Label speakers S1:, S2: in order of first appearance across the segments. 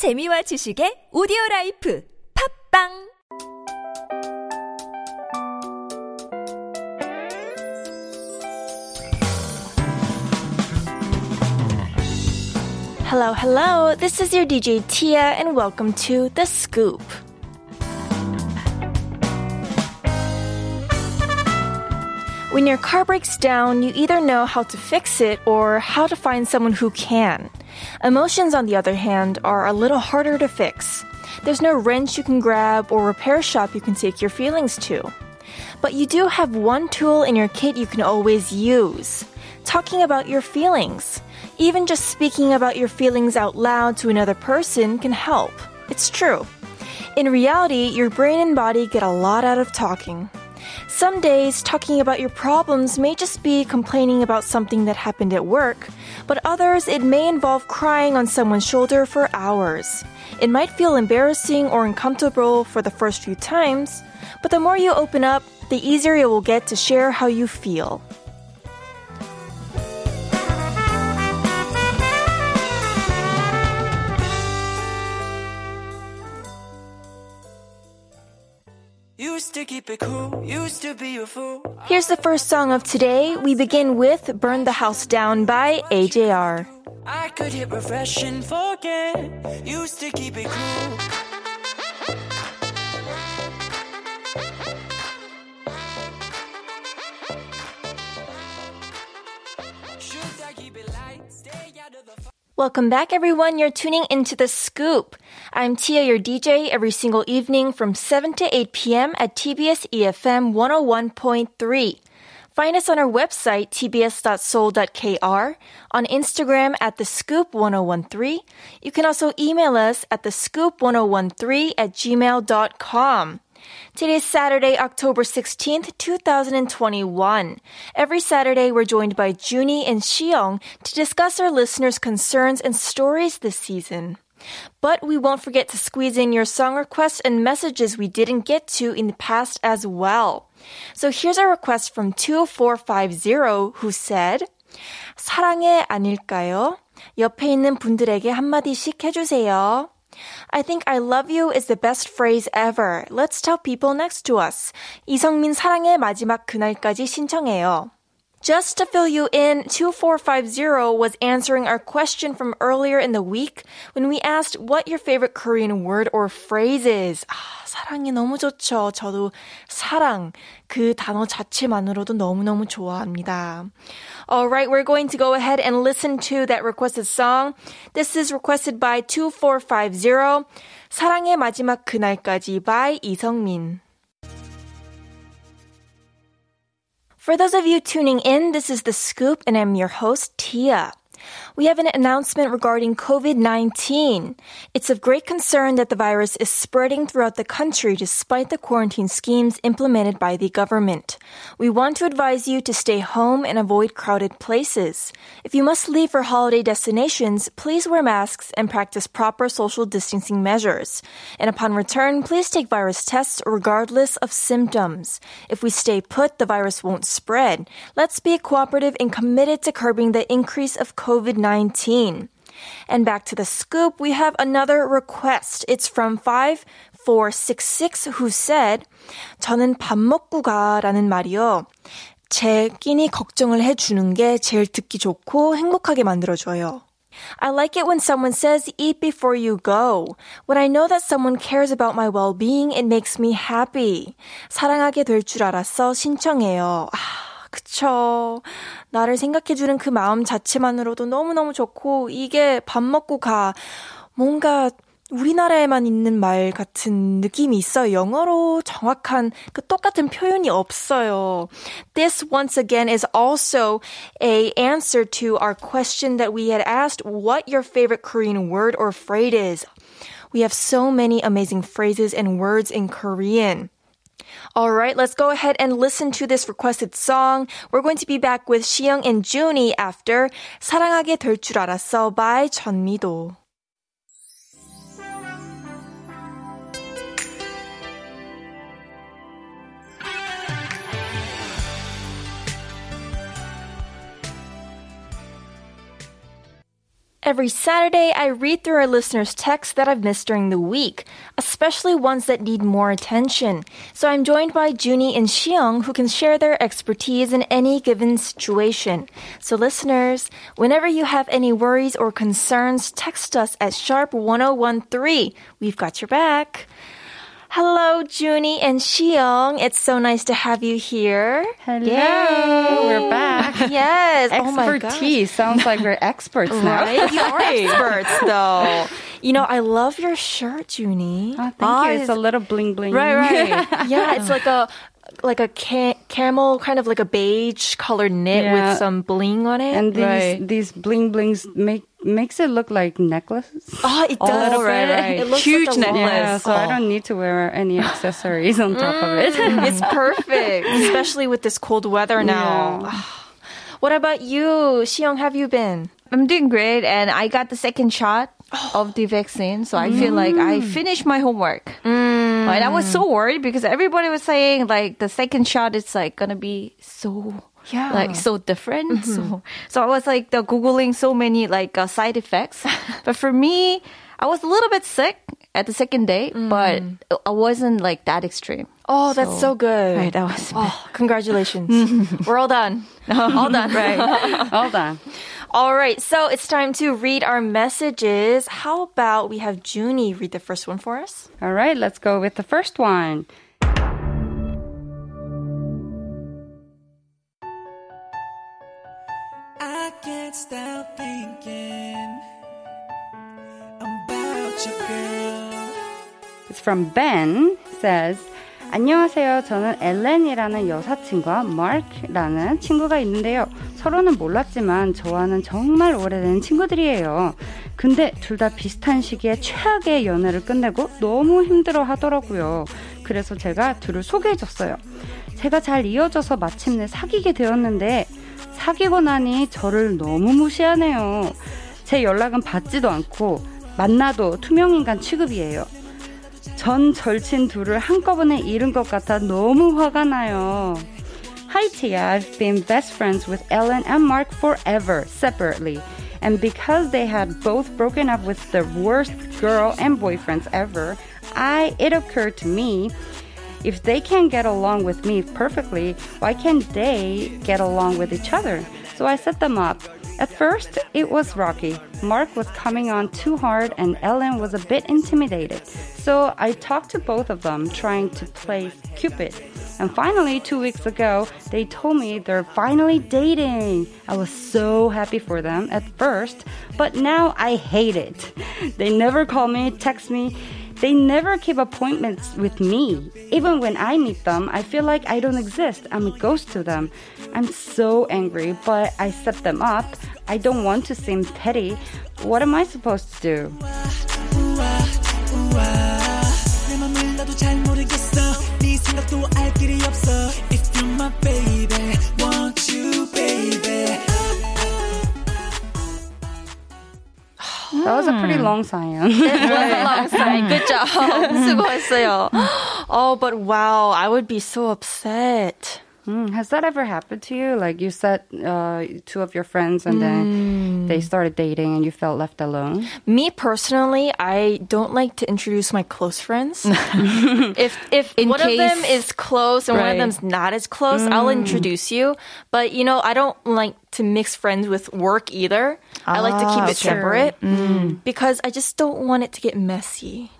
S1: 재미와 지식의 오디오 라이프 팝빵
S2: Hello, hello. This is your DJ Tia, and welcome to The Scoop. When your car breaks down, you either know how to fix it or how to find someone who can. Emotions, on the other hand, are a little harder to fix. There's no wrench you can grab or repair shop you can take your feelings to. But you do have one tool in your kit you can always use talking about your feelings. Even just speaking about your feelings out loud to another person can help. It's true. In reality, your brain and body get a lot out of talking. Some days, talking about your problems may just be complaining about something that happened at work, but others, it may involve crying on someone's shoulder for hours. It might feel embarrassing or uncomfortable for the first few times, but the more you open up, the easier it will get to share how you feel.
S3: Cool, used to be a fool.
S2: Here's the first song of today. We begin with Burn the House Down by AJR.
S3: I could hit refresh and forget. Used to keep it cool. Should I keep it light? Stay out of the
S2: Welcome back, everyone. You're tuning into The Scoop. I'm Tia, your DJ, every single evening from 7 to 8 p.m. at TBS EFM 101.3. Find us on our website, tbs.seoul.kr, on Instagram at The Scoop 1013. You can also email us at The Scoop 1013 at gmail.com. Today is Saturday, October 16th, 2021. Every Saturday, we're joined by Junie and Xiong to discuss our listeners' concerns and stories this season. But we won't forget to squeeze in your song requests and messages we didn't get to in the past as well. So here's a request from 2450 who said, 사랑해 아닐까요? 옆에 있는 분들에게 한마디씩 해주세요. I think I love you is the best phrase ever. Let's tell people next to us. 이성민 사랑의 마지막 그날까지 신청해요. Just to fill you in, 2450 was answering our question from earlier in the week when we asked what your favorite Korean word or phrase is. 아, 사랑이 너무 좋죠. 저도 사랑, 그 단어 자체만으로도 너무너무 좋아합니다. Alright, we're going to go ahead and listen to that requested song. This is requested by 2450. 사랑의 마지막 그날까지 by 이성민. For those of you tuning in, this is The Scoop, and I'm your host, Tia. We have an announcement regarding COVID 19. It's of great concern that the virus is spreading throughout the country despite the quarantine schemes implemented by the government. We want to advise you to stay home and avoid crowded places. If you must leave for holiday destinations, please wear masks and practice proper social distancing measures. And upon return, please take virus tests regardless of symptoms. If we stay put, the virus won't spread. Let's be cooperative and committed to curbing the increase of COVID 19. And back to the scoop, we have another request. It's from 5466 who said, 저는 밥 먹고 가라는 말이요. 제 끼니 걱정을 해주는 게 제일 듣기 좋고 행복하게 만들어줘요. I like it when someone says, eat before you go. When I know that someone cares about my well-being, it makes me happy. 사랑하게 될 줄 알았어 신청해요. 아, 그쵸. 나를 생각해주는 그 마음 자체만으로도 너무너무 좋고, 이게 밥 먹고 가. 뭔가, 우리나라에만 있는 말 같은 느낌이 있어요. 영어로 정확한 그 똑같은 표현이 없어요. This once again is also a answer to our question that we had asked what your favorite Korean word or phrase is. We have so many amazing phrases and words in Korean. All right, let's go ahead and listen to this requested song. We're going to be back with Shiyoung and Junie after 사랑하게 될 줄 알았어 by 전미도. Every Saturday, I read through our listeners' texts that I've missed during the week, especially ones that need more attention. So I'm joined by Junie and Xiong, who can share their expertise in any given situation. So listeners, whenever you have any worries or concerns, text us at sharp1013. We've got your back. Hello, Junie and Xiong. It's so nice to have you here.
S4: Hello, we're back.
S2: Yes. oh.
S4: Expertise sounds like we're experts now.
S2: Right? You are experts, though. You know, I love your shirt, Junie.
S4: Oh, thank you. It's a little bling bling.
S2: right, right. yeah, it's like a like a ca- camel, kind of like a beige colored knit
S4: Yeah.
S2: with some bling on it.
S4: And these
S2: right.
S4: these bling blings make makes it look like necklaces.
S2: oh, it does.
S4: little
S2: right, right. It looks
S1: Huge
S2: like a
S1: necklace.
S4: Yeah, so I
S1: Oh.
S4: don't need to wear any accessories on top of it.
S2: Mm, it's perfect, especially with this cold weather now. What about you, Xiong? Have you been?
S1: I'm doing great, and I got the second shot of the vaccine, so I feel like I mm. finished my homework. Mm. And I was so mm. worried because everybody was saying like the second shot is like gonna be so
S2: Yeah.
S1: like so different. Mm-hmm. So so I was like the googling so many like uh, side effects, but for me, I was a little bit sick at the second day, mm. but I wasn't like that extreme.
S2: Oh, that's so, good.
S1: Right, that was
S2: Oh, congratulations. We're all done. all done. Right.
S4: Hold on.
S2: All right. So it's time to read our messages. How about we have Junie read the first one for us?
S4: All right, let's go with the first one.
S3: I can't stop thinking about your girl.
S4: It's from Ben. Says, 안녕하세요. 저는 엘렌이라는 여사친과 마크라는 친구가 있는데요. 서로는 몰랐지만 저와는 정말 오래된 친구들이에요. 근데 둘 다 비슷한 시기에 최악의 연애를 끝내고 너무 힘들어 하더라고요. 그래서 제가 둘을 소개해줬어요. 제가 잘 이어져서 마침내 사귀게 되었는데 사귀고 나니 저를 너무 무시하네요. 제 연락은 받지도 않고 만나도 투명인간 취급이에요. 전 절친 둘을 한꺼번에 잃은 것 같아 너무 화가 나요. Hi Tia, I've been best friends with Ellen and Mark forever, separately. And because they had both broken up with the worst girl and boyfriends ever, I it occurred to me if they can get along with me perfectly, why can't they get along with each other? So I set them up. At first, it was rocky. Mark was coming on too hard, and Ellen was a bit intimidated. So I talked to both of them, trying to play Cupid. And finally, two weeks ago, they told me they're finally dating. I was so happy for them at first, but now I hate it. They never call me, text me. They never keep appointments with me. Even when I meet them, I feel like I don't exist. I'm a ghost to them. I'm so angry, but I set them up. I don't want to seem petty. What am I supposed to do? That was a pretty long sign.
S2: alongside. Good job. 수고했어요. Oh, but wow, I would be so upset.
S4: Mm, has that ever happened to you? Like you said, uh, two of your friends, and then they started dating, and you felt left alone.
S2: Me personally, I don't like to introduce my close friends. if if
S1: In
S2: one of them
S1: case-
S2: is close and one of
S1: Right.
S2: them's not as close, I'll introduce you. But you know, I don't like to mix friends with work either. I like to keep
S1: Ah,
S2: it
S1: okay.
S2: separate because I just don't want it to get messy.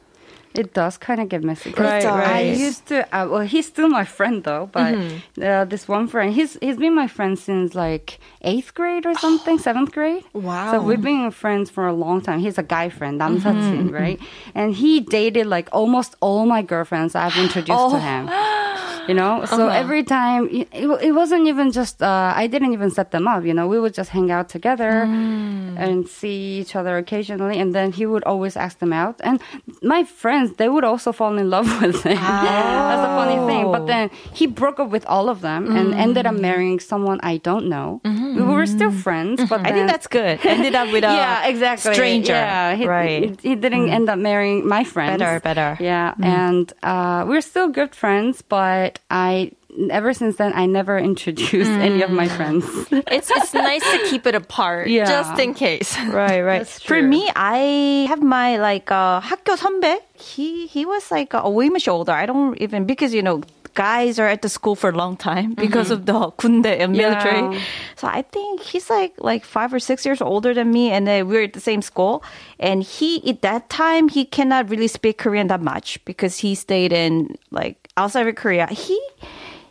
S4: It does kind of get messy. 'Cause
S2: Right,
S4: I
S2: right.
S4: used to. Uh, well, he's still my friend though. But uh, this one friend, he's he's been my friend since like eighth grade or something, seventh grade.
S2: Wow.
S4: So we've been friends for a long time. He's a guy friend, 남사친, right? And he dated like almost all my girlfriends I've introduced to him. You know, uh-huh. so every time it, it, wasn't even just uh, I didn't even set them up. You know, we would just hang out together mm. and see each other occasionally, and then he would always ask them out. And my friends, they would also fall in love with him. That's a funny thing. But then he broke up with all of them and mm. ended up marrying someone I don't know. We were mm-hmm. still friends, but
S1: I think that's good. Ended up with a
S4: yeah, exactly.
S1: stranger.
S4: Yeah, he,
S1: right.
S4: He, he didn't mm. end up marrying my friends.
S1: Better, better.
S4: Yeah, and uh, we're still good friends, but I ever since then, I never introduced any of my friends.
S2: It's it's nice to keep it apart,
S4: Yeah.
S2: just in case.
S1: Right, right.
S4: That's
S1: For
S4: true.
S1: me, I have my like uh, 학교 선배. He he was like uh, way much older. I don't even because you know guys are at the school for a long time because of the 군대 and military.
S4: Yeah.
S1: So I think he's like like five or six years older than me, and then we're at the same school. And he at that time he cannot really speak Korean that much because he stayed in like outside of Korea. He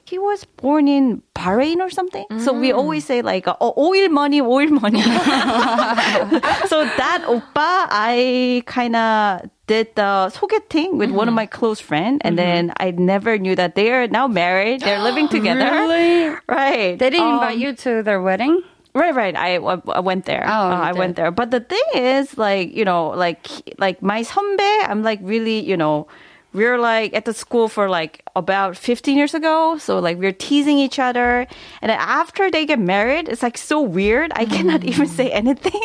S1: he was born in Bahrain or something. So we always say like, oh, oil money, oil money. so that oppa, I kind of did the 소개팅 with one of my close friends. And then I never knew that they are now married. They're living together.
S4: Really?
S1: Right.
S4: They didn't
S1: Um,
S4: invite you to their wedding?
S1: Right, right. I, I went there.
S4: Oh,
S1: Uh,
S4: you
S1: I
S4: did.
S1: went there. But the thing is, like, you know, like, like my 선배, I'm like really, you know, we're like at the school for like about 15 years ago. So like we're teasing each other. And after they get married, it's like so weird. I cannot even say anything.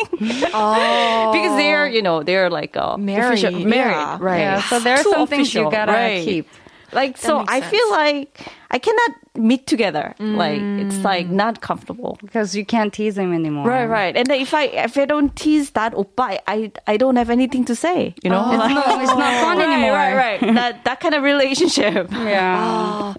S2: Oh,
S1: because they're, you know, they're like uh,
S2: Married,
S1: official- married,
S2: yeah.
S1: right?
S4: Yeah, so there are some things you gotta
S1: right.
S4: keep.
S1: Like so, I
S2: sense.
S1: feel like I cannot meet together. Like it's mm. like not comfortable.
S4: Because you can't tease him anymore.
S1: Right, right. And if I if I don't tease that oppa, I I don't have anything to say. You know, oh.
S4: It's not, it's not fun
S1: right,
S4: anymore.
S1: right, right. that that kind of relationship.
S4: Yeah. Oh.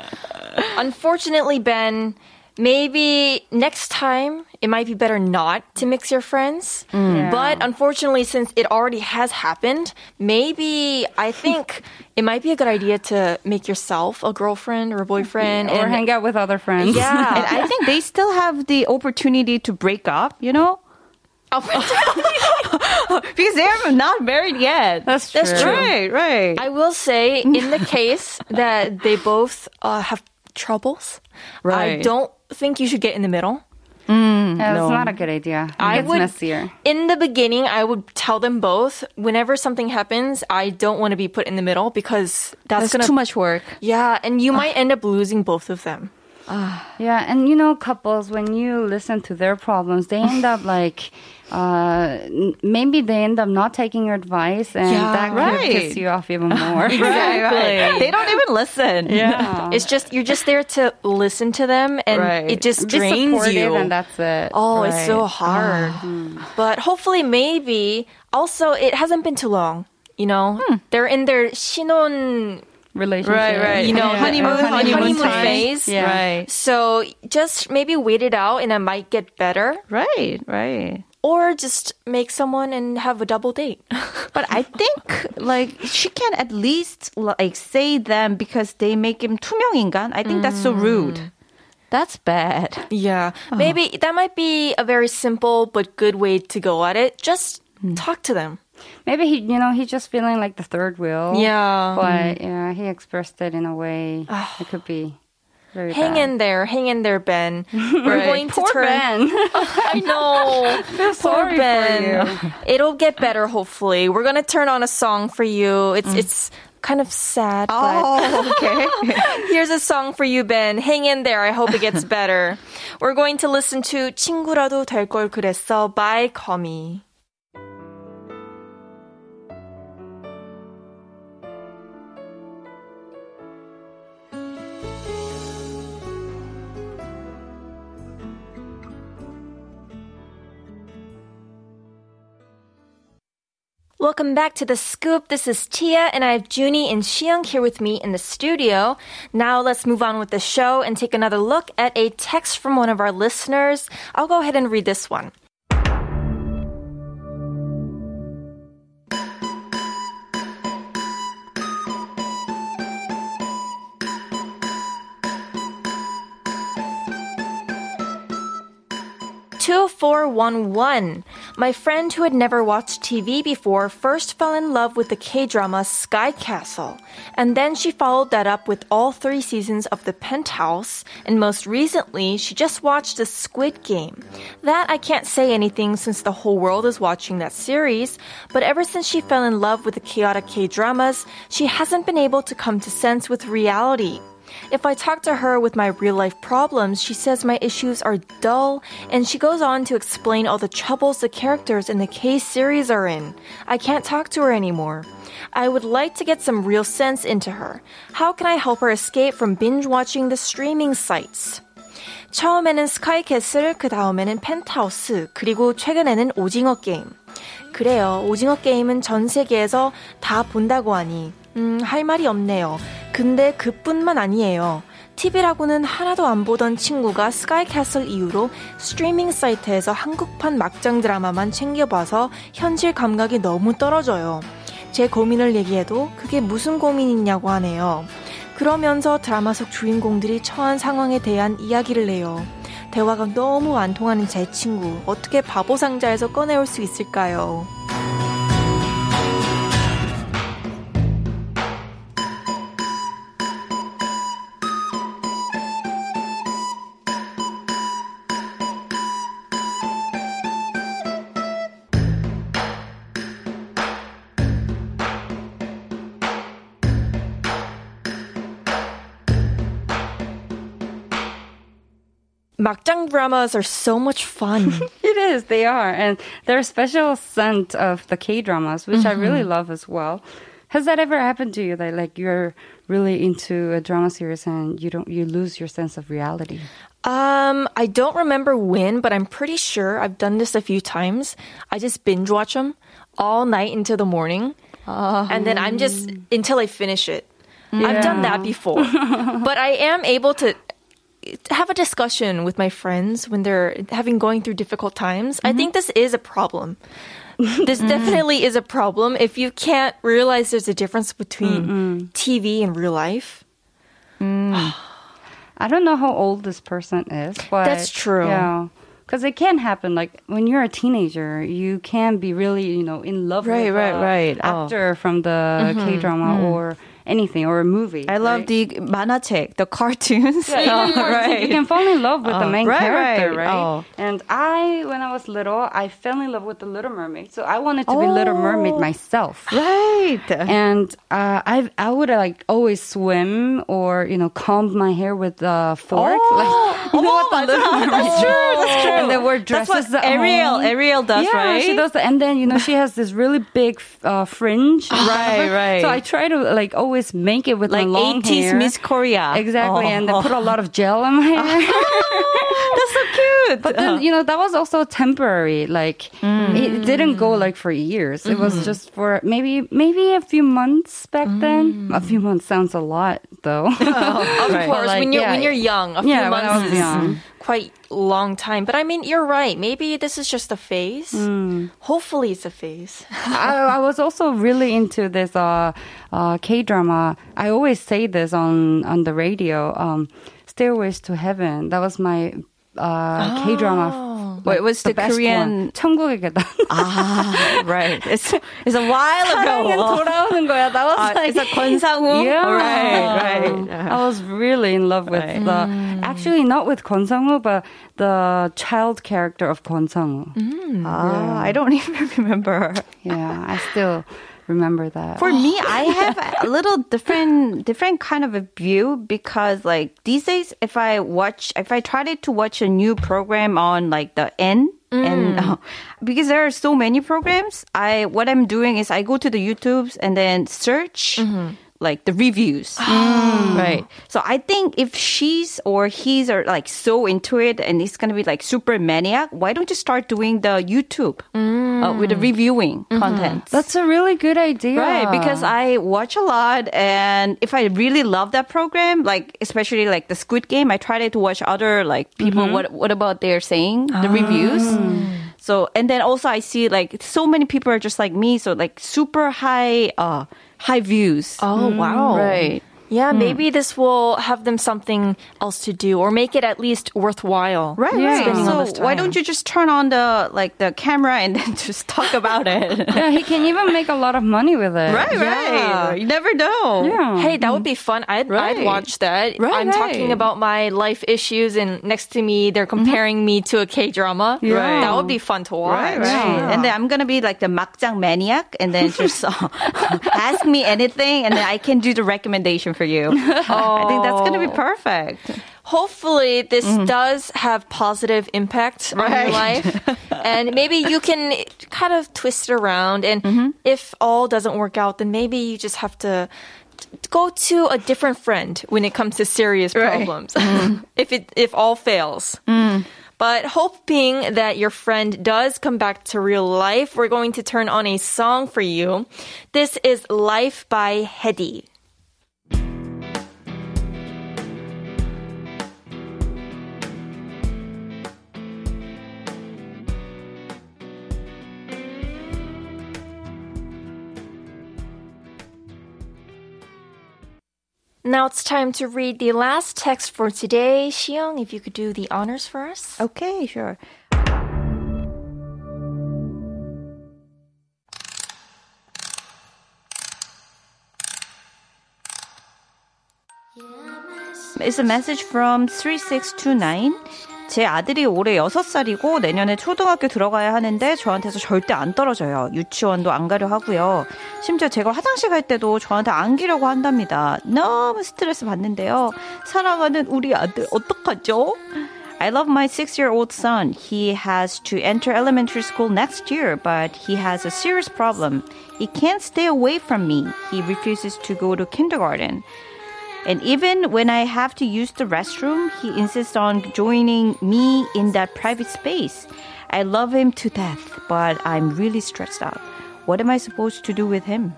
S2: Unfortunately, Ben, maybe next time it might be better not to mix your friends.
S4: Yeah.
S2: But unfortunately, since it already has happened, maybe I think it might be a good idea to make yourself a girlfriend or a boyfriend
S4: Or
S2: and
S4: hang out with other friends.
S1: And
S2: yeah.
S1: I think they still have the opportunity to break up. You know, because they're not married yet.
S4: That's true.
S2: That's true.
S1: Right, right.
S2: I will say, in the case that they both uh, have troubles,
S1: right.
S2: I don't think you should get in the middle. Mm.
S4: Yeah, that's
S1: No.
S4: not a good idea. It
S2: I
S4: gets
S2: would-
S4: messier.
S2: In the beginning, I would tell them both whenever something happens, I don't want to be put in the middle because that's,
S1: That's
S2: gonna
S1: too much work.
S2: Yeah, and you might end up losing both of them.
S4: Yeah, and you know, couples, when you listen to their problems, they end up like, uh, maybe they end up not taking your advice, and
S2: Yeah,
S4: that could
S1: right.
S4: piss you off even more.
S1: Right, right. They don't even listen.
S4: Yeah.
S2: It's just you're just there to listen to them, and
S1: Right.
S2: it just
S4: Be
S2: drains you.
S4: and that's it.
S2: Oh, it's so
S1: Right.
S2: hard. But hopefully, maybe also it hasn't been too long. You know, they're in their 신혼
S4: Relationship.
S1: Right, right.
S2: You know,
S1: Yeah.
S2: honeymoon-
S1: Or
S2: honeymoon
S1: time.
S2: phase.
S4: Yeah.
S1: Right.
S2: So just maybe wait it out and it might get better.
S1: Right, right.
S2: Or just make someone and have a double date.
S1: But I think like she can at least like say them because they make him 투명인간. I think that's so rude. That's bad.
S2: yeah. Maybe that might be a very simple but good way to go at it. Just talk to them.
S4: Maybe he, you know, he's just feeling like the third wheel.
S2: Yeah.
S4: But yeah, he expressed it in a way it could be very
S2: Hang
S4: bad.
S2: in there, hang in there, Ben. We're
S1: Right.
S2: going to
S4: Poor
S2: turn.
S4: Ben.
S2: I know. Poor
S4: sorry for
S2: Ben.
S4: you.
S2: It'll get better, hopefully. We're gonna turn on a song for you. It's it's kind of sad, but
S1: Oh, okay.
S2: here's a song for you, Ben. Hang in there. I hope it gets better. We're going to listen to 친구라도 될 걸 그랬어 by 거 Welcome back to the scoop. This is Tia, and I have Junie and Xiyoung here with me in the studio. Now let's move on with the show and take another look at a text from one of our listeners. I'll go ahead and read this one. Two four one one. My friend who had never watched TV before first fell in love with the K-drama Sky Castle, and then she followed that up with all three seasons of The Penthouse, and most recently she just watched the Squid Game. That I can't say anything since the whole world is watching that series, but ever since she fell in love with the chaotic K-dramas, she hasn't been able to come to sense with reality. If I talk to her with my real life problems, she says my issues are dull, and she goes on to explain all the troubles the characters in the K series are in. I can't talk to her anymore. I would like to get some real sense into her. How can I help her escape from binge watching the streaming sites? 처음에는 스카이캐슬, 그 다음에는 펜트하우스, 그리고 최근에는 오징어 게임. 그래요. 오징어 게임은 전 세계에서 다 본다고 하니, 음, 할 말이 없네요. 근데 그뿐만 아니에요. TV라고는 하나도 안 보던 친구가 스카이캐슬 이후로 스트리밍 사이트에서 한국판 막장 드라마만 챙겨봐서 현실 감각이 너무 떨어져요. 제 고민을 얘기해도 그게 무슨 고민이냐고 하네요. 그러면서 드라마 속 주인공들이 처한 상황에 대한 이야기를 해요. 대화가 너무 안 통하는 제 친구, 어떻게 바보 상자에서 꺼내올 수 있을까요? Dramas are so much fun.
S4: It is. They are, and they're a special scent of the K dramas, which I really
S2: Mm-hmm.
S4: love as well. Has that ever happened to you that like you're really into a drama series and you don't you lose your sense of reality?
S2: Um, I don't remember when, but I'm pretty sure I've done this a few times. I just binge watch them all night into the morning, and then I'm just until I finish it. I've done that before, but I am able to have a discussion with my friends when they're having going through difficult times. I think this is a problem. this definitely is a problem if you can't realize there's a difference between TV and real life. Mm.
S4: I don't know how old this person is, but
S2: That's true.
S4: Yeah. Because it can happen. Like when you're a teenager, you can be really, you know, in love
S1: Right,
S4: with
S1: right, right. Oh.
S4: from the mm-hmm. K drama mm-hmm. or anything or a movie.
S1: I love
S4: right?
S1: the manachek, the cartoons.
S4: Yeah, even cartoons,
S1: right.
S4: You can fall in love with the
S1: Oh,
S4: main
S1: right,
S4: character,
S1: right.
S4: right?
S1: Oh.
S4: And I, when I was little, I fell in love with the Little Mermaid. So I wanted to be Little Mermaid
S1: Oh.
S4: myself.
S1: Right.
S4: And uh, I I would uh, like always swim or you know comb my hair with a fork.
S1: Oh.
S4: like, you know what the Little Mermaid?
S1: That's true. That's true.
S4: And they
S1: That's
S4: dresses.
S1: Ariel. Ariel does,
S4: yeah,
S1: right?
S4: she does. that. And then you know she has this really big uh, fringe.
S1: Right, right.
S4: So I try to like always make it with
S1: Like
S4: my long
S1: 80s
S4: hair.
S1: Miss Korea.
S4: Exactly,
S1: Oh.
S4: and they put a lot of gel in my hair.
S1: That's so cute.
S4: But then, you know, that was also temporary. Like, mm. it didn't go like for years. It was mm-hmm. just for maybe, maybe a few months back then. Mm. A few months sounds a lot though.
S2: Oh, of
S1: Right.
S2: course,
S4: Like,
S2: when you're
S4: yeah.
S2: when you're young, a few
S4: Yeah, when I
S2: months
S4: was young.
S2: Quite long time. But I mean, you're right. Maybe this is just a phase. Hopefully, it's a phase.
S4: I, I was also really into this uh, uh, K drama. I always say this on on the radio. Um, Stairways to Heaven. That was my uh, K drama.
S1: Wait, what's the Korean-
S4: 천국의 계단.
S1: ah, right. It's it's a while
S4: 사랑은
S1: ago.
S4: 돌아오는 거야. That was
S1: Ah,
S4: like
S1: it's a 권상우.
S4: Yeah.
S1: Right, right.
S4: I was really in love with
S1: Right.
S4: the actually not with Kwon Sang-woo, but the child character of Kwon Sang-woo.
S1: Ah, I don't even remember.
S4: Yeah, I still remember that.
S1: For me, I have a little different, different kind of a view because, like these days, if I watch, if I tried to watch a new program on like the N. And uh, because there are so many programs, I what I'm doing is I go to the YouTubes and then search like the reviews, right? So I think if she's or he's are like so into it and it's gonna be like super maniac, why don't you start doing the YouTube uh, with the reviewing content?
S4: That's a really good idea.
S1: Right, because I watch a lot, and if I really love that program, like especially like the Squid Game, I try to watch other like people. What what about they're saying the reviews? So and then also I see like so many people are just like me, so like super high uh high views.
S2: Oh wow!
S1: Right.
S2: Yeah, maybe this will have them something else to do, or make it at least worthwhile.
S1: Right,
S4: Yeah.
S1: right.
S2: Spending all
S1: So
S2: this
S1: why don't you just turn on the like the camera and then just talk about it?
S4: yeah, he can even make a lot of money with it.
S1: right,
S2: Yeah.
S1: right. You never know.
S4: Yeah.
S2: Hey, that would be fun. I'd, I'd watch that.
S1: Right,
S2: I'm talking about my life issues, and next to me, they're comparing me to a K drama.
S1: Right.
S2: That would be fun to watch.
S1: Right, right. And then I'm gonna be like the makjang maniac, and then just uh, ask me anything, and then I can do the recommendation for you. I think that's going to be oh. perfect.
S2: Hopefully, this mm-hmm. does have positive impact on your life, and maybe you can kind of twist it around. And mm-hmm. if all doesn't work out, then maybe you just have to go to a different friend when it comes to serious
S1: Right.
S2: problems. Mm. if it if all fails. Mm. But hoping that your friend does come back to real life, we're going to turn on a song for you. This is Life by Hedy. Now it's time to read the last text for today. Xiong, if you could do the honors for us.
S1: Okay, sure. It's a message from 3629. 제 아들이 올해 6살이고 내년에 초등학교 들어가야 하는데 저한테서 절대 안 떨어져요. 유치원도 안 가려 하고요. 심지어 제가 화장실 갈 때도 저한테 안기려고 한답니다. 너무 스트레스 받는데요. 사랑하는 우리 아들 어떡하죠? I love my six year old son. He has to enter elementary school next year, but he has a serious problem. He can't stay away from me. He refuses to go to kindergarten. And even when I have to use the restroom, he insists on joining me in that private space. I love him to death, but I'm really stressed out. What am I supposed to do with him?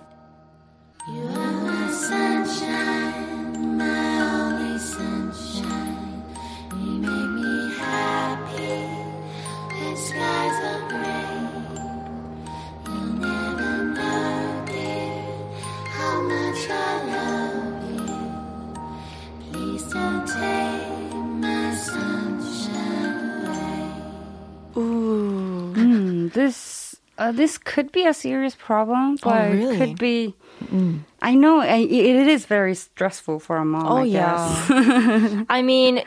S4: Uh, this could be a serious problem, but
S2: really?
S4: it could be. I know it it is very stressful for a mom.
S2: Oh,
S4: I
S2: yeah. I mean,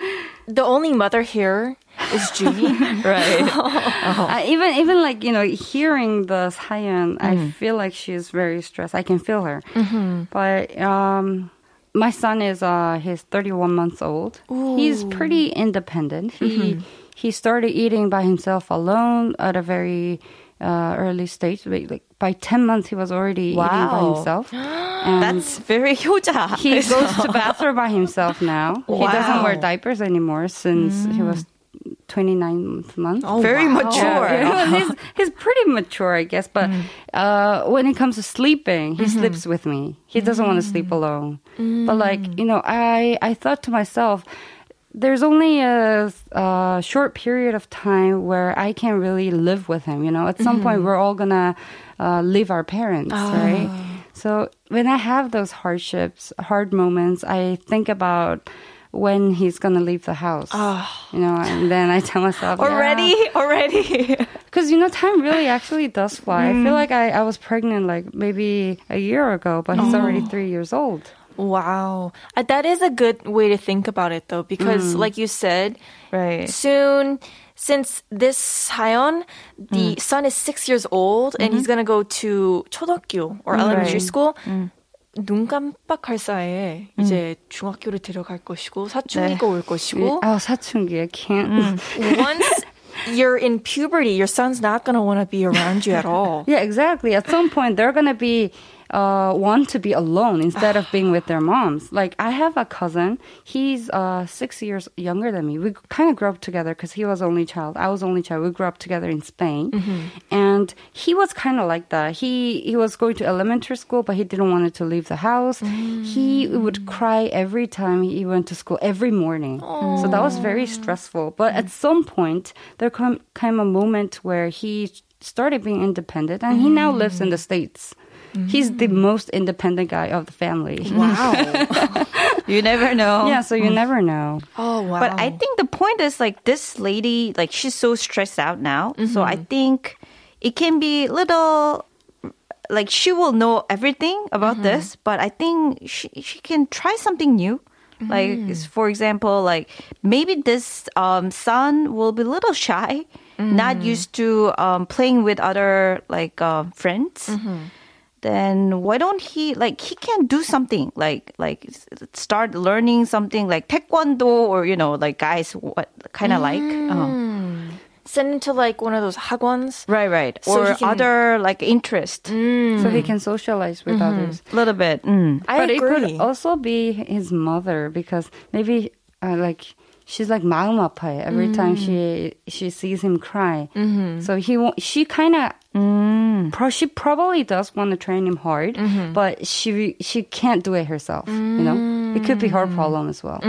S2: the only mother here is Junie.
S1: Right.
S4: Uh, even even like you know hearing the sayan, I feel like she's very stressed. I can feel her. But um, my son is uh he's 31 months old. Ooh. He's pretty independent. He he started eating by himself alone at a very uh, early stage. Like like, by 10 months, he was already eating by himself. And
S1: That's very 효자.
S4: he goes to bathroom by himself now. Wow. He doesn't wear diapers anymore since he mm. was 29 months.
S1: Oh, very mature.
S4: Yeah, he's, he's pretty mature, I guess. But mm. uh, when it comes to sleeping, he mm-hmm. sleeps with me. He doesn't want to sleep mm. alone. But like you know, I I thought to myself. There's only a, a short period of time where I can really live with him. You know, at some point mm-hmm. we're all gonna uh, leave our parents, ah. right? So when I have those hardships, hard moments, I think about when he's gonna leave the house. Ah. You know, and then I tell myself
S2: already, already.
S4: because you know time really actually does fly. I feel mm. like I, I was pregnant like maybe a year ago, but he's oh. already three years old.
S2: wow. Uh, that is a good way to think about it, though, because, like you said,
S1: Right.
S2: soon, since this Sayon, the son is six years old and he's gonna go to 초등학교 or elementary
S1: Right.
S2: school. 눈 깜빡할 사이에 이제 중학교를 데려갈 것이고 사춘기가 올 것이고
S4: Oh, 사춘기, I can't.
S2: once you're in puberty, your son's not gonna want to be around you at all.
S4: Yeah, exactly. At some point, they're gonna be uh, want to be alone instead of being with their moms. Like I have a cousin. He's uh, six years younger than me. We kind of grew up together because he was only child. I was only child. We grew up together in Spain, and he was kind of like that. He he was going to elementary school, but he didn't want to leave the house. He would cry every time he went to school every morning. So that was very stressful. But at some point, there come came a moment where he started being independent and he now lives in the states he's the most independent guy of the family
S2: Wow.
S1: You never know.
S4: yeah so you never know
S2: oh wow.
S1: But I think the point is like this lady, like she's so stressed out now. So I think it can be little, like she will know everything about this, but I think she she can try something new. Like for example, like maybe this um, son will be a little shy, not used to um, playing with other like uh, friends. Then why don't he like he can do something like like start learning something like taekwondo or you know like guys what kind of like um,
S2: Send him to like one of those hagwons.
S1: right right.
S2: So
S1: or
S2: can-
S1: other like interest.
S4: So he can socialize with others.
S1: a little bit mm.
S2: I
S4: but it could also be his mother because maybe uh, like she's like 마음 아파요 every time she she sees him cry. So he wa- she kind of pro- she probably does want to train him hard, but she she can't do it herself. You know, it could be her problem as well.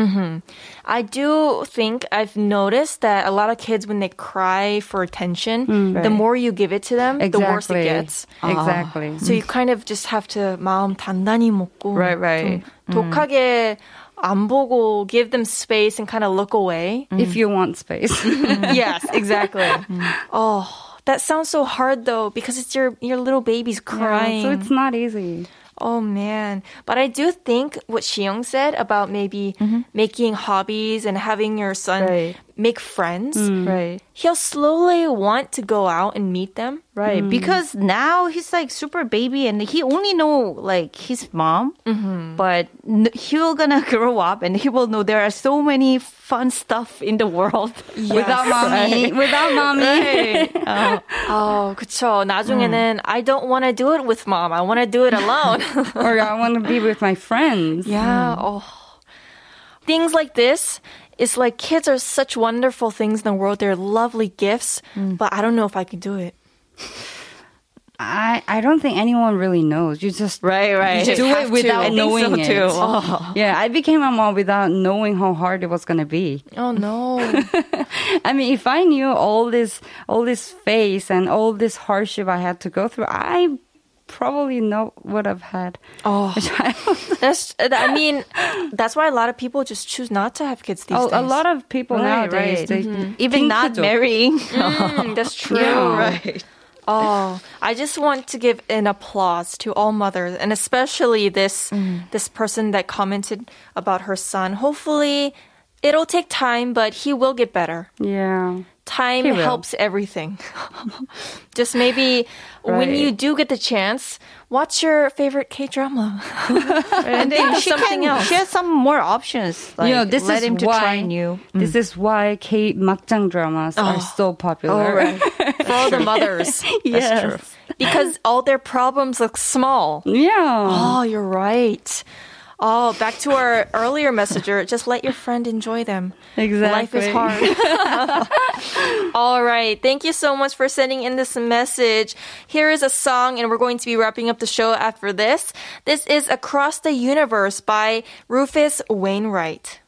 S2: I do think I've noticed that a lot of kids, when they cry for attention, the
S1: Right.
S2: more you give it to them, the worse it
S4: Exactly.
S2: gets.
S4: Exactly.
S2: So you kind of just have to 마음 단단히 먹고
S1: Right, right.
S2: 좀 독하게 안 보고 give them space and kind of look away.
S4: If you want space.
S2: yes, exactly. oh, that sounds so hard though because it's your your little baby's crying.
S4: so it's not easy.
S2: Oh man. But I do think what Xiong said about maybe making hobbies and having your son
S1: Right.
S2: make friends,
S1: right
S2: he'll slowly want to go out and meet them.
S1: Right, because now he's like super baby and he only know like his mom, but n- he'll gonna grow up and he will know there are so many fun stuff in the world
S4: Without mommy, without mommy.
S2: Oh, 그쵸. 나중에는 I don't want to do it with mom. I want to do it alone.
S4: or I want to be with my friends.
S2: yeah. Oh. Things like this. it's like kids are such wonderful things in the world. They're lovely gifts, mm. but I don't know if I can do it.
S4: I, I don't think anyone really knows. You just
S1: right, right.
S2: You just
S4: do it without
S2: I think
S4: knowing
S1: so
S4: it.
S1: too. Oh.
S4: Yeah, I became a mom without knowing how hard it was gonna be.
S2: Oh no.
S4: I mean, if I knew all this, all this face and all this hardship I had to go through, I probably not would have had
S2: oh.
S4: a child.
S2: that's I mean that's why a lot of people just choose not to have kids these
S4: oh,
S2: days.
S4: A lot of people
S1: right,
S4: nowadays
S1: right.
S4: They, mm-hmm.
S1: even not marrying.
S2: Mm, that's true.
S4: Yeah.
S1: Right.
S2: Oh, I just want to give an applause to all mothers and especially this mm. this person that commented about her son. Hopefully it'll take time, but he will get better.
S4: Yeah.
S2: Time
S4: He will.
S2: helps everything. just maybe when you do get the chance, watch your favorite K drama.
S1: And
S2: think
S1: then
S2: of
S1: she
S2: something
S1: can
S2: else.
S1: she has some more options. Like,
S4: you know, this
S1: let
S4: is
S1: him to
S4: why
S1: try new. Mm.
S4: this is why K makjang dramas are oh. so popular.
S2: Oh, For all the mothers.
S4: yes.
S2: Because all their problems look small.
S4: Yeah.
S2: Oh, you're right. Oh, back to our earlier messenger. Just let your friend enjoy them. Exactly. Life is hard. All right. Thank you so much for sending in this message. Here is a song, and we're going to be wrapping up the show after this. This is Across the Universe by Rufus Wainwright.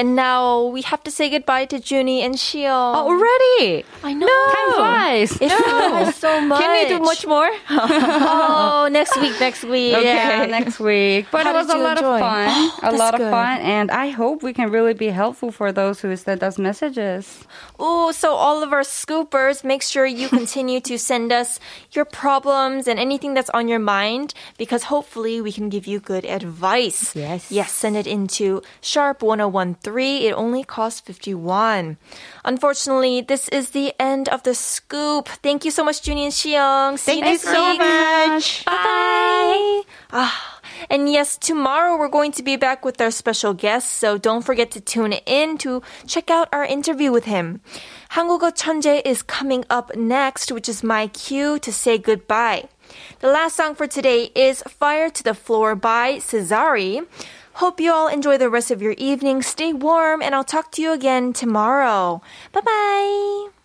S2: And now we have to say goodbye to Junie and Shion.
S1: Oh, already.
S2: I know.
S4: Time flies.
S2: It flies so much.
S1: Can we do much more?
S2: Oh, next week, next week.
S4: Yeah, next week. But
S2: How
S4: it was a lot
S2: enjoy?
S4: of fun.
S2: Oh,
S4: a lot
S2: good.
S4: of fun. And I hope we can really be helpful for those who send us messages.
S2: Oh, so all of our scoopers, make sure you continue to send us your problems and anything that's on your mind because hopefully we can give you good advice.
S1: Yes.
S2: Yes, send it into sharp 1013 It only costs 51. Unfortunately, this is the end of the scoop. Thank you so much, Junie and Xiong. See
S1: Thank
S2: you
S1: you
S2: next
S1: so
S2: week.
S1: much.
S2: Bye. Ah, and yes, tomorrow we're going to be back with our special guest, so don't forget to tune in to check out our interview with him. 한국어 천재 is coming up next, which is my cue to say goodbye. The last song for today is Fire to the Floor by Cesari. Hope you all enjoy the rest of your evening. Stay warm, and I'll talk to you again tomorrow. Bye bye.